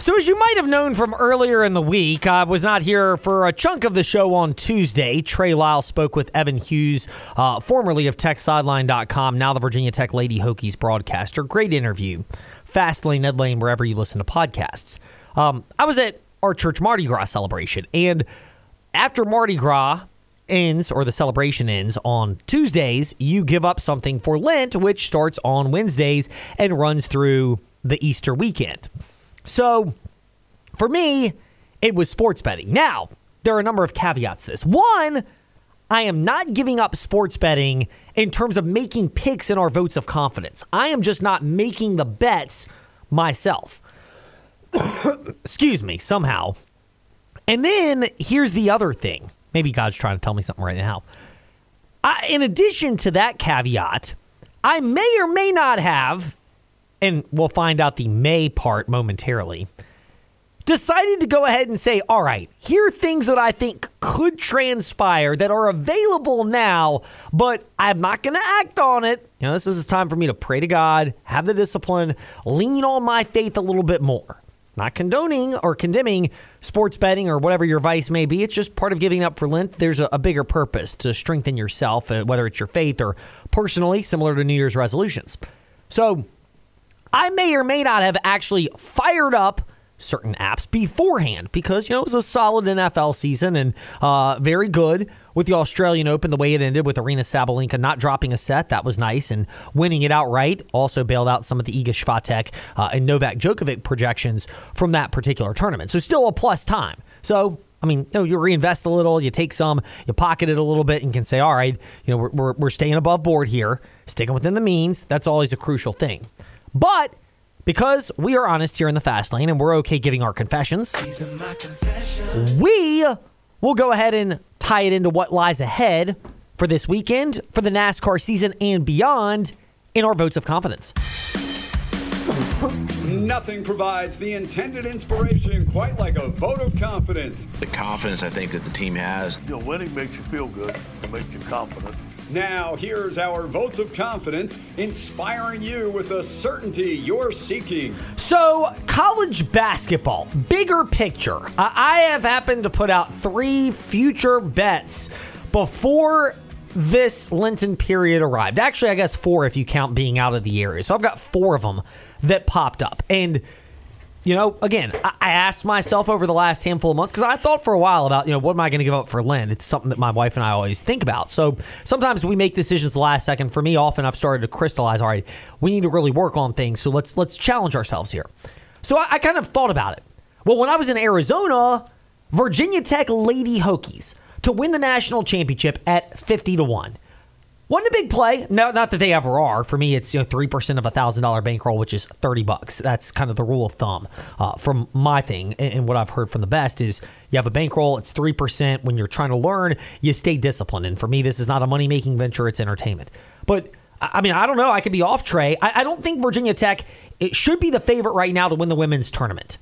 So, as you might have known from earlier in the week, I was not here for a chunk of the show on Tuesday. Trey Lyle spoke with Evan Hughes, uh, formerly of TechSideline.com, now the Virginia Tech Lady Hokies broadcaster. Great interview. Fast Lane, Ned Lane, wherever you listen to podcasts. Um, I was at our church Mardi Gras celebration, and after Mardi Gras ends or the celebration ends on Tuesdays, you give up something for Lent, which starts on Wednesdays and runs through the Easter weekend. So for me, it was sports betting. Now, there are a number of caveats to this. One, I am not giving up sports betting in terms of making picks in our votes of confidence. I am just not making the bets myself. Excuse me, somehow. And then here's the other thing. Maybe God's trying to tell me something right now. I, in addition to that caveat, I may or may not have and we'll find out the may part momentarily, decided to go ahead and say, all right, here are things that I think could transpire that are available now, but I'm not going to act on it. You know, this is time for me to pray to God, have the discipline, lean on my faith a little bit more. Not condoning or condemning sports betting or whatever your vice may be. It's just part of giving up for Lent. There's a, a bigger purpose to strengthen yourself, uh, whether it's your faith or personally, similar to New Year's resolutions. So I may or may not have actually fired up certain apps beforehand because you know it was a solid NFL season and uh, very good with the Australian Open the way it ended with Aryna Sabalenka not dropping a set that was nice and winning it outright also bailed out some of the Iga Swiatek uh, and Novak Djokovic projections from that particular tournament so still a plus time so I mean, you know, you reinvest a little, you take some, you pocket it a little bit, and can say, all right, you know, we're, we're, we're staying above board here, sticking within the means. That's always a crucial thing. But because we are honest here in the fast lane and we're okay giving our confessions, we will go ahead and tie it into what lies ahead for this weekend, for the NASCAR season, and beyond in our votes of confidence. Nothing provides the intended inspiration quite like a vote of confidence. The confidence I think that the team has. You know, winning makes you feel good, it makes you confident. Now, here's our votes of confidence, inspiring you with the certainty you're seeking. So, college basketball, bigger picture. I have happened to put out three future bets before this Lenten period arrived. Actually, I guess four if you count being out of the area. So, I've got four of them that popped up. And you know, again, I asked myself over the last handful of months because I thought for a while about, you know, what am I going to give up for Lent? It's something that my wife and I always think about. So sometimes we make decisions the last second. For me, often I've started to crystallize. All right, we need to really work on things. So let's let's challenge ourselves here. So I, I kind of thought about it. Well, when I was in Arizona, Virginia Tech Lady Hokies to win the national championship at fifty to one. Wasn't a big play. No, not that they ever are. For me, it's you know three percent of a thousand dollar bankroll, which is thirty bucks. That's kind of the rule of thumb uh, from my thing, and what I've heard from the best is you have a bankroll. It's three percent. When you're trying to learn, you stay disciplined. And for me, this is not a money making venture. It's entertainment. But I mean, I don't know. I could be off Trey. I, I don't think Virginia Tech it should be the favorite right now to win the women's tournament.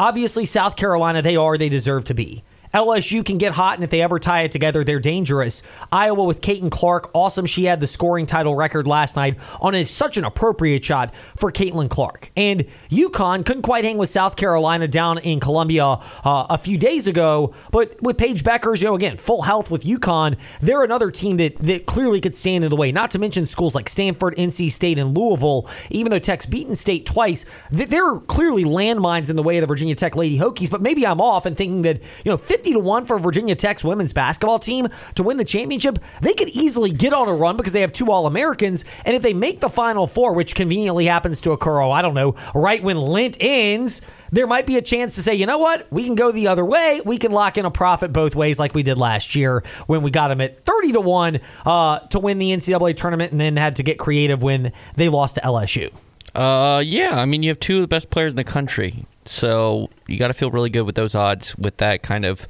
Obviously, South Carolina, they are. They deserve to be. LSU can get hot, and if they ever tie it together, they're dangerous. Iowa with Caitlin Clark, awesome. She had the scoring title record last night on a, such an appropriate shot for Caitlin Clark. And UConn couldn't quite hang with South Carolina down in Columbia uh, a few days ago, but with Paige Bueckers, you know, again, full health with UConn, they're another team that, that clearly could stand in the way. Not to mention schools like Stanford, NC State, and Louisville, even though Tech's beaten State twice, they're clearly landmines in the way of the Virginia Tech Lady Hokies, but maybe I'm off and thinking that, you know, 50 to 1 for Virginia Tech's women's basketball team to win the championship, they could easily get on a run because they have two All Americans. And if they make the Final Four, which conveniently happens to occur, oh, I don't know, right when Lent ends, there might be a chance to say, you know what, we can go the other way. We can lock in a profit both ways, like we did last year when we got them at 30 to 1 uh, to win the NCAA tournament and then had to get creative when they lost to LSU. Uh, yeah. I mean, you have two of the best players in the country. So you got to feel really good with those odds with that kind of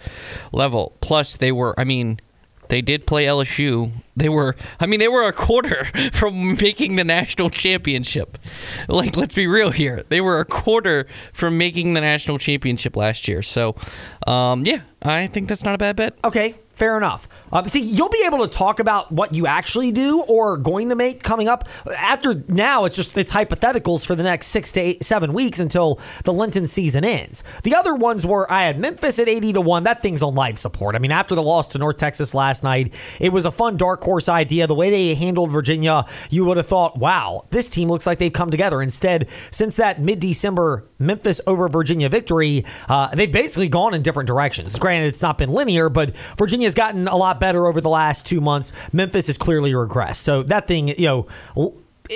level. Plus, they were, I mean, they did play LSU. They were, I mean, they were a quarter from making the national championship. Like, let's be real here. They were a quarter from making the national championship last year. So, um, yeah, I think that's not a bad bet. Okay, fair enough. Um, see, you'll be able to talk about what you actually do or going to make coming up. After now, it's just it's hypotheticals for the next six to eight, seven weeks until the Lenten season ends. The other ones were I had Memphis at eighty to one. That thing's on life support. I mean, after the loss to North Texas last night, it was a fun dark horse idea. The way they handled Virginia, you would have thought, wow, this team looks like they've come together. Instead, since that mid December Memphis over Virginia victory, uh, they've basically gone in different directions. Granted, it's not been linear, but Virginia's gotten a lot better over the last two months. Memphis has clearly regressed. So that thing, you know,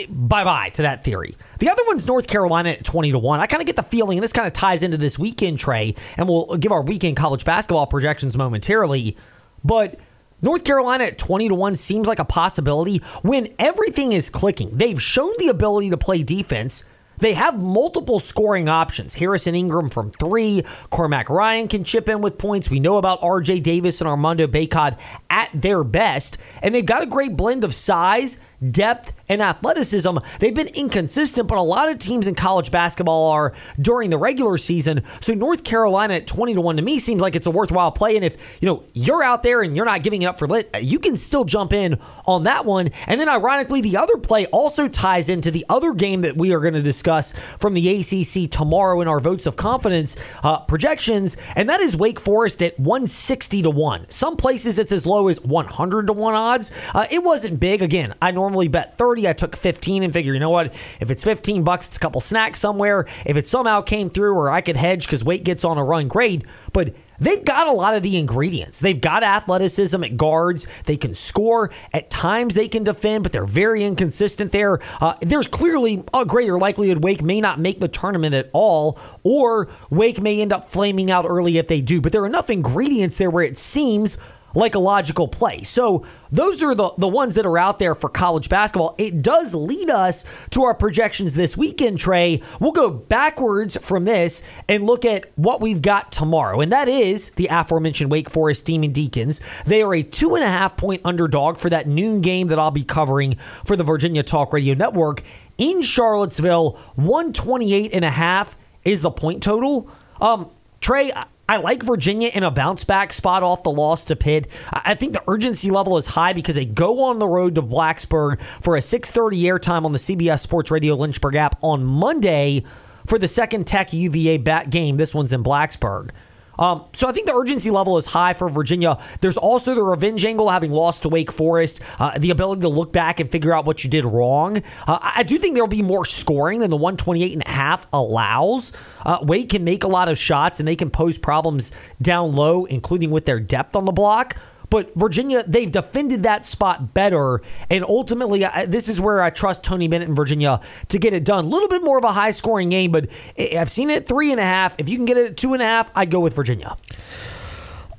bye bye to that theory. The other one's North Carolina at 20 to 1. I kind of get the feeling, and this kind of ties into this weekend, Trey, and we'll give our weekend college basketball projections momentarily. But North Carolina at 20 to 1 seems like a possibility when everything is clicking. They've shown the ability to play defense. They have multiple scoring options. Harrison Ingram from three. Cormac Ryan can chip in with points. We know about RJ Davis and Armando Bacot at their best. And they've got a great blend of size depth, and athleticism. They've been inconsistent, but a lot of teams in college basketball are during the regular season. So North Carolina at 20 to 1 to me seems like it's a worthwhile play. And if you know you're out there and you're not giving it up for lit, you can still jump in on that one. And then ironically, the other play also ties into the other game that we are going to discuss from the ACC tomorrow in our votes of confidence uh, projections, and that is Wake Forest at 160 to 1. Some places it's as low as 100 to 1 odds. Uh, it wasn't big. Again, I normally normally bet 30. I took 15 and figure, you know what? If it's 15 bucks, it's a couple snacks somewhere. If it somehow came through or I could hedge because Wake gets on a run, great. But They've got a lot of the ingredients. They've got athleticism at guards. They can score. At times they can defend, but they're very inconsistent there. Uh, there's clearly a greater likelihood Wake may not make the tournament at all, or Wake may end up flaming out early if they do. But there are enough ingredients there where it seems like a logical play. So those are the, the ones that are out there for college basketball. It does lead us to our projections this weekend, Trey. We'll go backwards from this and look at what we've got tomorrow. And that is the aforementioned Wake Forest Demon Deacons. They are a two and a half point underdog for that noon game that I'll be covering for the Virginia Talk Radio Network in Charlottesville. 128 and a half is the point total. Um, Trey, I like Virginia in a bounce back spot off the loss to Pitt. I think the urgency level is high because they go on the road to Blacksburg for a 6:30 airtime on the CBS Sports Radio Lynchburg app on Monday for the second Tech UVA bat game. This one's in Blacksburg. Um, so I think the urgency level is high for Virginia. There's also the revenge angle, having lost to Wake Forest, uh, the ability to look back and figure out what you did wrong. Uh, I do think there'll be more scoring than the 128 and a half allows. Uh, Wake can make a lot of shots and they can pose problems down low, including with their depth on the block. But Virginia, they've defended that spot better. And ultimately, I, this is where I trust Tony Bennett and Virginia to get it done. A little bit more of a high scoring game, but I've seen it three and a half. If you can get it at two and a half, I go with Virginia.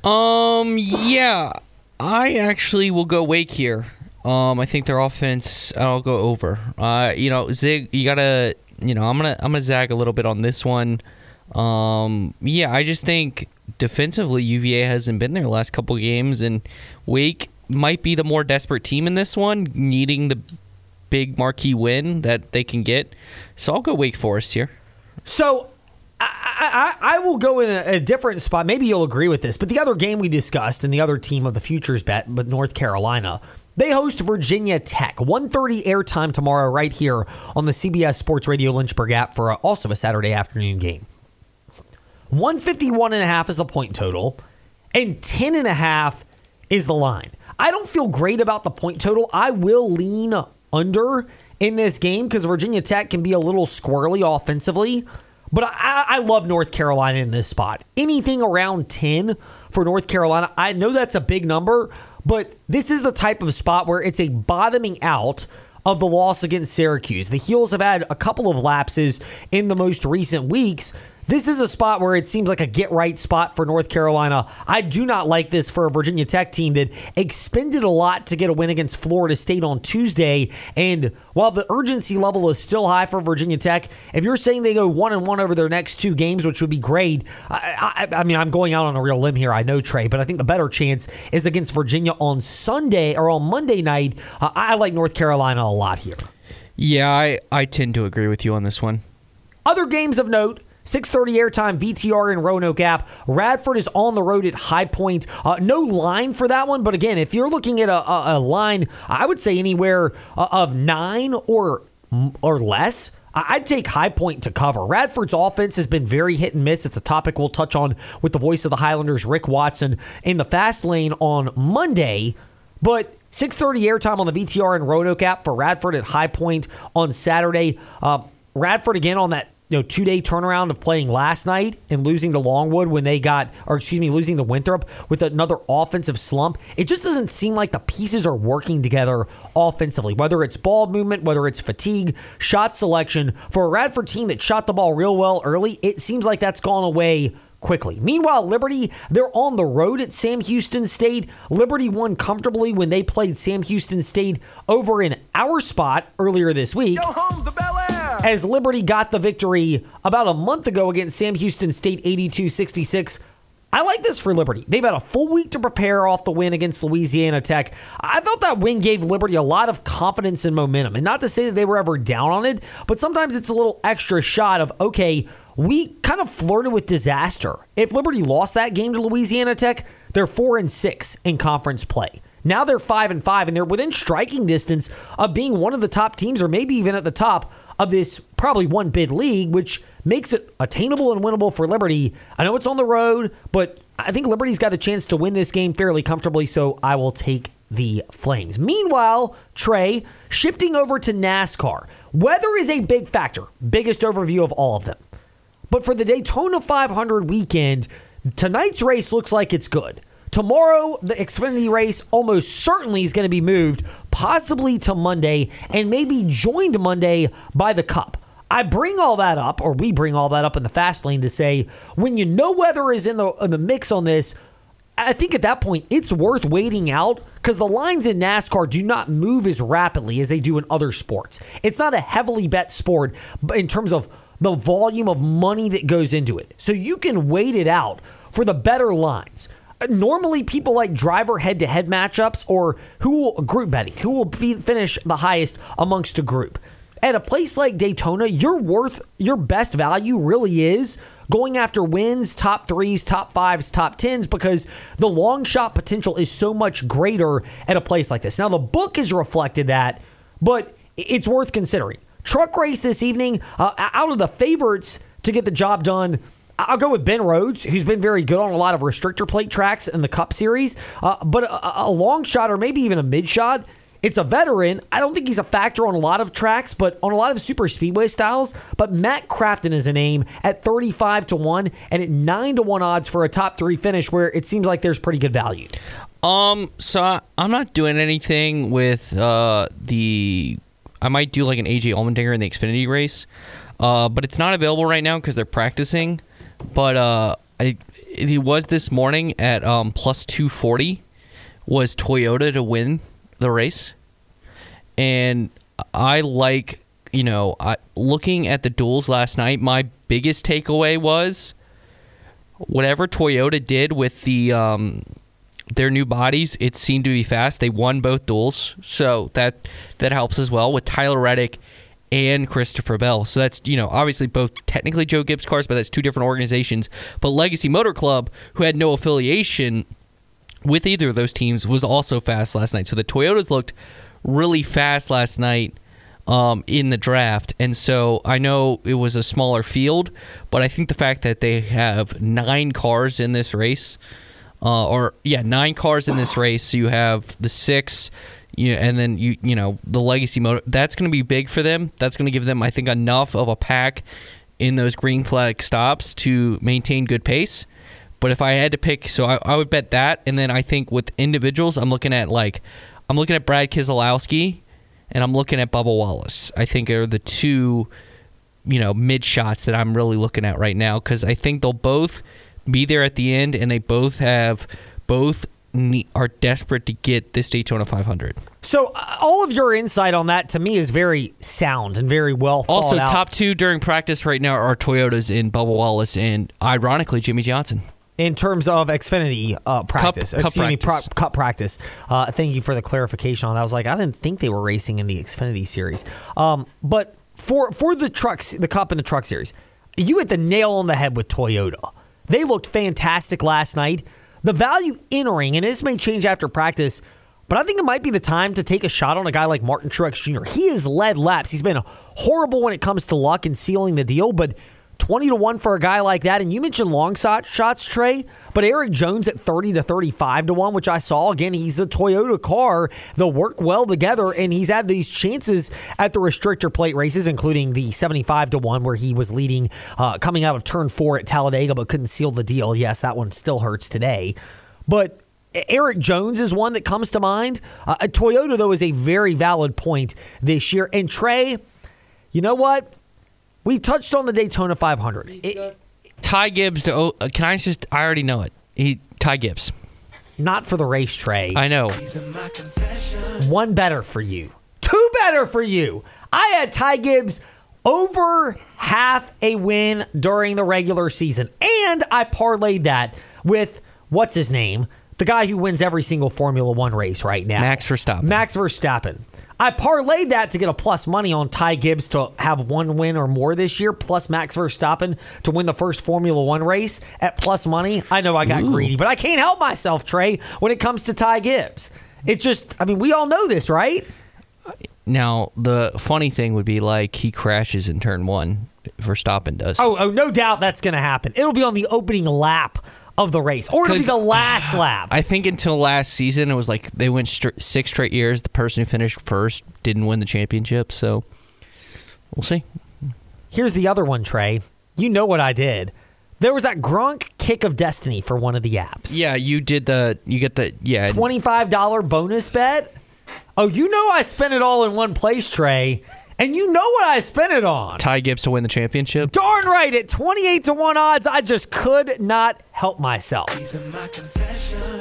Um, yeah. I actually will go Wake here. Um, I think their offense. I'll go over. Uh, you know, Zig, you gotta. You know, I'm gonna I'm gonna zag a little bit on this one. Um, yeah, I just think defensively, UVA hasn't been there the last couple games, and Wake might be the more desperate team in this one, needing the big marquee win that they can get. So I'll go Wake Forest here. So I, I, I, will go in a, a, different spot. Maybe you'll agree with this, but the other game we discussed and the other team of the futures bet, but North Carolina, they host Virginia Tech. 1.30 airtime tomorrow right here on the CBS Sports Radio Lynchburg app for a, also a Saturday afternoon game. 151 and a half is the point total, and 10 and a half is the line. I don't feel great about the point total. I will lean under in this game because Virginia Tech can be a little squirrely offensively. But I, I, love North Carolina in this spot. Anything around 10 for North Carolina, I know that's a big number, but this is the type of spot where it's a bottoming out of the loss against Syracuse. The Heels have had a couple of lapses in the most recent weeks. This is a spot where it seems like a get right spot for North Carolina. I do not like this for a Virginia Tech team that expended a lot to get a win against Florida State on Tuesday. And while the urgency level is still high for Virginia Tech, if you're saying they go one and one over their next two games, which would be great, I, I, I mean, I'm going out on a real limb here. I know Trey, but I think the better chance is against Virginia on Sunday or on Monday night. Uh, I like North Carolina a lot here. Yeah, I, I tend to agree with you on this one. Other games of note 6:30 airtime VTR in Roanoke Gap. Radford is on the road at High Point. Uh, no line for that one, but again, if you're looking at a, a, a line, I would say anywhere uh, of nine or or less. I'd take High Point to cover. Radford's offense has been very hit and miss. It's a topic we'll touch on with the voice of the Highlanders, Rick Watson, in the fast lane on Monday. But 6:30 airtime on the VTR and Roanoke app for Radford at High Point on Saturday. Uh, Radford again on that you know two day turnaround of playing last night and losing to Longwood when they got, or excuse me, losing to Winthrop with another offensive slump. It just doesn't seem like the pieces are working together offensively. Whether it's ball movement, whether it's fatigue, shot selection for a Radford team that shot the ball real well early, it seems like that's gone away quickly. Meanwhile, Liberty, they're on the road at Sam Houston State. Liberty won comfortably when they played Sam Houston State over in our spot earlier this week. Go home, the! As Liberty got the victory about a month ago against Sam Houston State 82 66. I like this for Liberty. They've had a full week to prepare off the win against Louisiana Tech. I thought that win gave Liberty a lot of confidence and momentum. And not to say that they were ever down on it, but sometimes it's a little extra shot of, okay, we kind of flirted with disaster. If Liberty lost that game to Louisiana Tech, they're four and six in conference play. Now they're five and five, and they're within striking distance of being one of the top teams, or maybe even at the top of this probably one bid league, which makes it attainable and winnable for Liberty. I know it's on the road, but I think Liberty's got a chance to win this game fairly comfortably, so I will take the Flames. Meanwhile, Trey, shifting over to NASCAR. Weather is a big factor, biggest overview of all of them. But for the Daytona 500 weekend, tonight's race looks like it's good. Tomorrow, the Xfinity race almost certainly is going to be moved, possibly to Monday, and maybe joined Monday by the Cup. I bring all that up, or we bring all that up in the fast lane to say when you know weather is in the in the mix on this, I think at that point it's worth waiting out because the lines in NASCAR do not move as rapidly as they do in other sports. It's not a heavily bet sport in terms of the volume of money that goes into it. So you can wait it out for the better lines. Normally, people like driver head to head matchups or who will group betting, who will finish the highest amongst a group. At a place like Daytona, your worth, your best value really is going after wins, top threes, top fives, top tens, because the long shot potential is so much greater at a place like this. Now, the book has reflected that, but it's worth considering. Truck race this evening, uh, out of the favorites to get the job done, I'll go with Ben Rhodes, who's been very good on a lot of restrictor plate tracks in the Cup Series. Uh, but a, a, long shot or maybe even a mid shot, it's a veteran. I don't think he's a factor on a lot of tracks, but on a lot of super speedway styles. But Matt Crafton is a name at 35 to 1 and at 9 to 1 odds for a top three finish where it seems like there's pretty good value. Um, so I, I'm not doing anything with uh, the I might do like an AJ Allmendinger in the Xfinity race, uh, but it's not available right now because they're practicing. But uh, I, it was this morning at um, plus two forty was Toyota to win the race, and I like you know I, looking at the duels last night. My biggest takeaway was whatever Toyota did with the um, their new bodies, it seemed to be fast. They won both duels, so that that helps as well with Tyler Reddick and Christopher Bell. So that's you know obviously both technically Joe Gibbs cars, but that's two different organizations. But Legacy Motor Club, who had no affiliation with either of those teams, was also fast last night. So the Toyotas looked really fast last night. Um, in the draft. And so I know it was a smaller field, but I think the fact that they have nine cars in this race uh, or yeah, nine cars in this race. So you have the six, you know, and then you you know the legacy mode That's going to be big for them. That's going to give them, I think, enough of a pack in those green flag stops to maintain good pace. But if I had to pick, so I, I would bet that, and then I think with individuals, I'm looking at like I'm looking at Brad Keselowski, and I'm looking at Bubba Wallace. I think are the two, you know, mid shots that I'm really looking at right now because I think they'll both be there at the end, and they both have both are desperate to get this Daytona 500. So uh, all of your insight on that to me is very sound and very well Also, out. Also, top two during practice right now are Toyotas in Bubba Wallace and ironically Jimmie Johnson. In terms of Xfinity uh, practice, cup, cup practice. Pro, cup practice. Uh, thank you for the clarification on that. I was like, I didn't think they were racing in the Xfinity series. Um, but for for the trucks, the Cup and the Truck Series, you hit the nail on the head with Toyota. They looked fantastic last night. The value entering, and this may change after practice, but I think it might be the time to take a shot on a guy like Martin Truex Jr. He has led laps. He's been horrible when it comes to luck and sealing the deal, but 20 to 1 for a guy like that. And you mentioned long shot shots, Trey, but Erik Jones at 30 to 35 to 1, which I saw. Again, he's a Toyota car. They'll work well together, and he's had these chances at the restrictor plate races, including the 75 to 1, where he was leading uh, coming out of turn four at Talladega, but couldn't seal the deal. Yes, that one still hurts today. But Erik Jones is one that comes to mind. Uh, Toyota, though, is a very valid point this year. And Trey, you know what? We touched on the Daytona 500. It, Ty Gibbs to uh, can I just I already know it. He Ty Gibbs. Not for the race, Trey. I know. One better for you. Two better for you. I had Ty Gibbs over half a win during the regular season. And I parlayed that with what's his name? The guy who wins every single Formula One race right now. Max Verstappen. Max Verstappen. I parlayed that to get a plus money on Ty Gibbs to have one win or more this year, plus Max Verstappen to win the first Formula One race at plus money. I know I got Ooh. greedy, but I can't help myself, Trey, when it comes to Ty Gibbs. It's just, I mean, we all know this, right? Now the funny thing would be like he crashes in turn one. Verstappen does. Oh, oh no doubt that's going to happen. It'll be on the opening lap of the race, or it'll be the last lap. I think until last season, it was like they went six straight years. The person who finished first didn't win the championship. So we'll see. Here's the other one, Trey. You know what I did. There was that Gronk kick of destiny for one of the apps. Yeah, you did the. You get the. Yeah. $25 bonus bet. Oh, you know I spent it all in one place, Trey. And you know what I spent it on. Ty Gibbs to win the championship. Darn right, at 28 to 1 odds, I just could not help myself.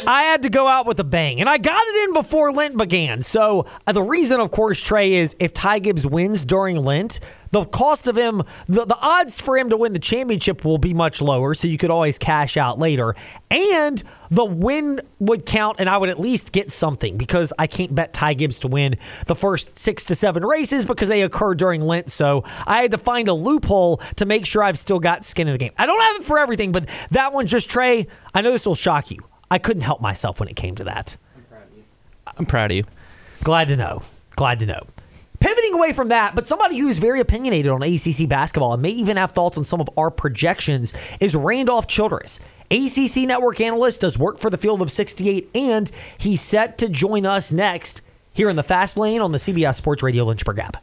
I had to go out with a bang, and I got it in before Lent began. So, uh, the reason, of course, Trey, is if Ty Gibbs wins during Lent, the cost of him, the, the odds for him to win the championship will be much lower, so you could always cash out later. And the win would count, and I would at least get something because I can't bet Ty Gibbs to win the first six to seven races because they occur during Lent. So I had to find a loophole to make sure I've still got skin in the game. I don't have it for everything, but that one just, Trey, I know this will shock you. I couldn't help myself when it came to that. I'm proud of you. I'm proud of you. Glad to know. Glad to know. Pivoting away from that, but somebody who's very opinionated on ACC basketball and may even have thoughts on some of our projections is Randolph Childress. ACC network analyst does work for the Field of 68, and he's set to join us next here in the Fast Lane on the CBS Sports Radio Lynchburg app.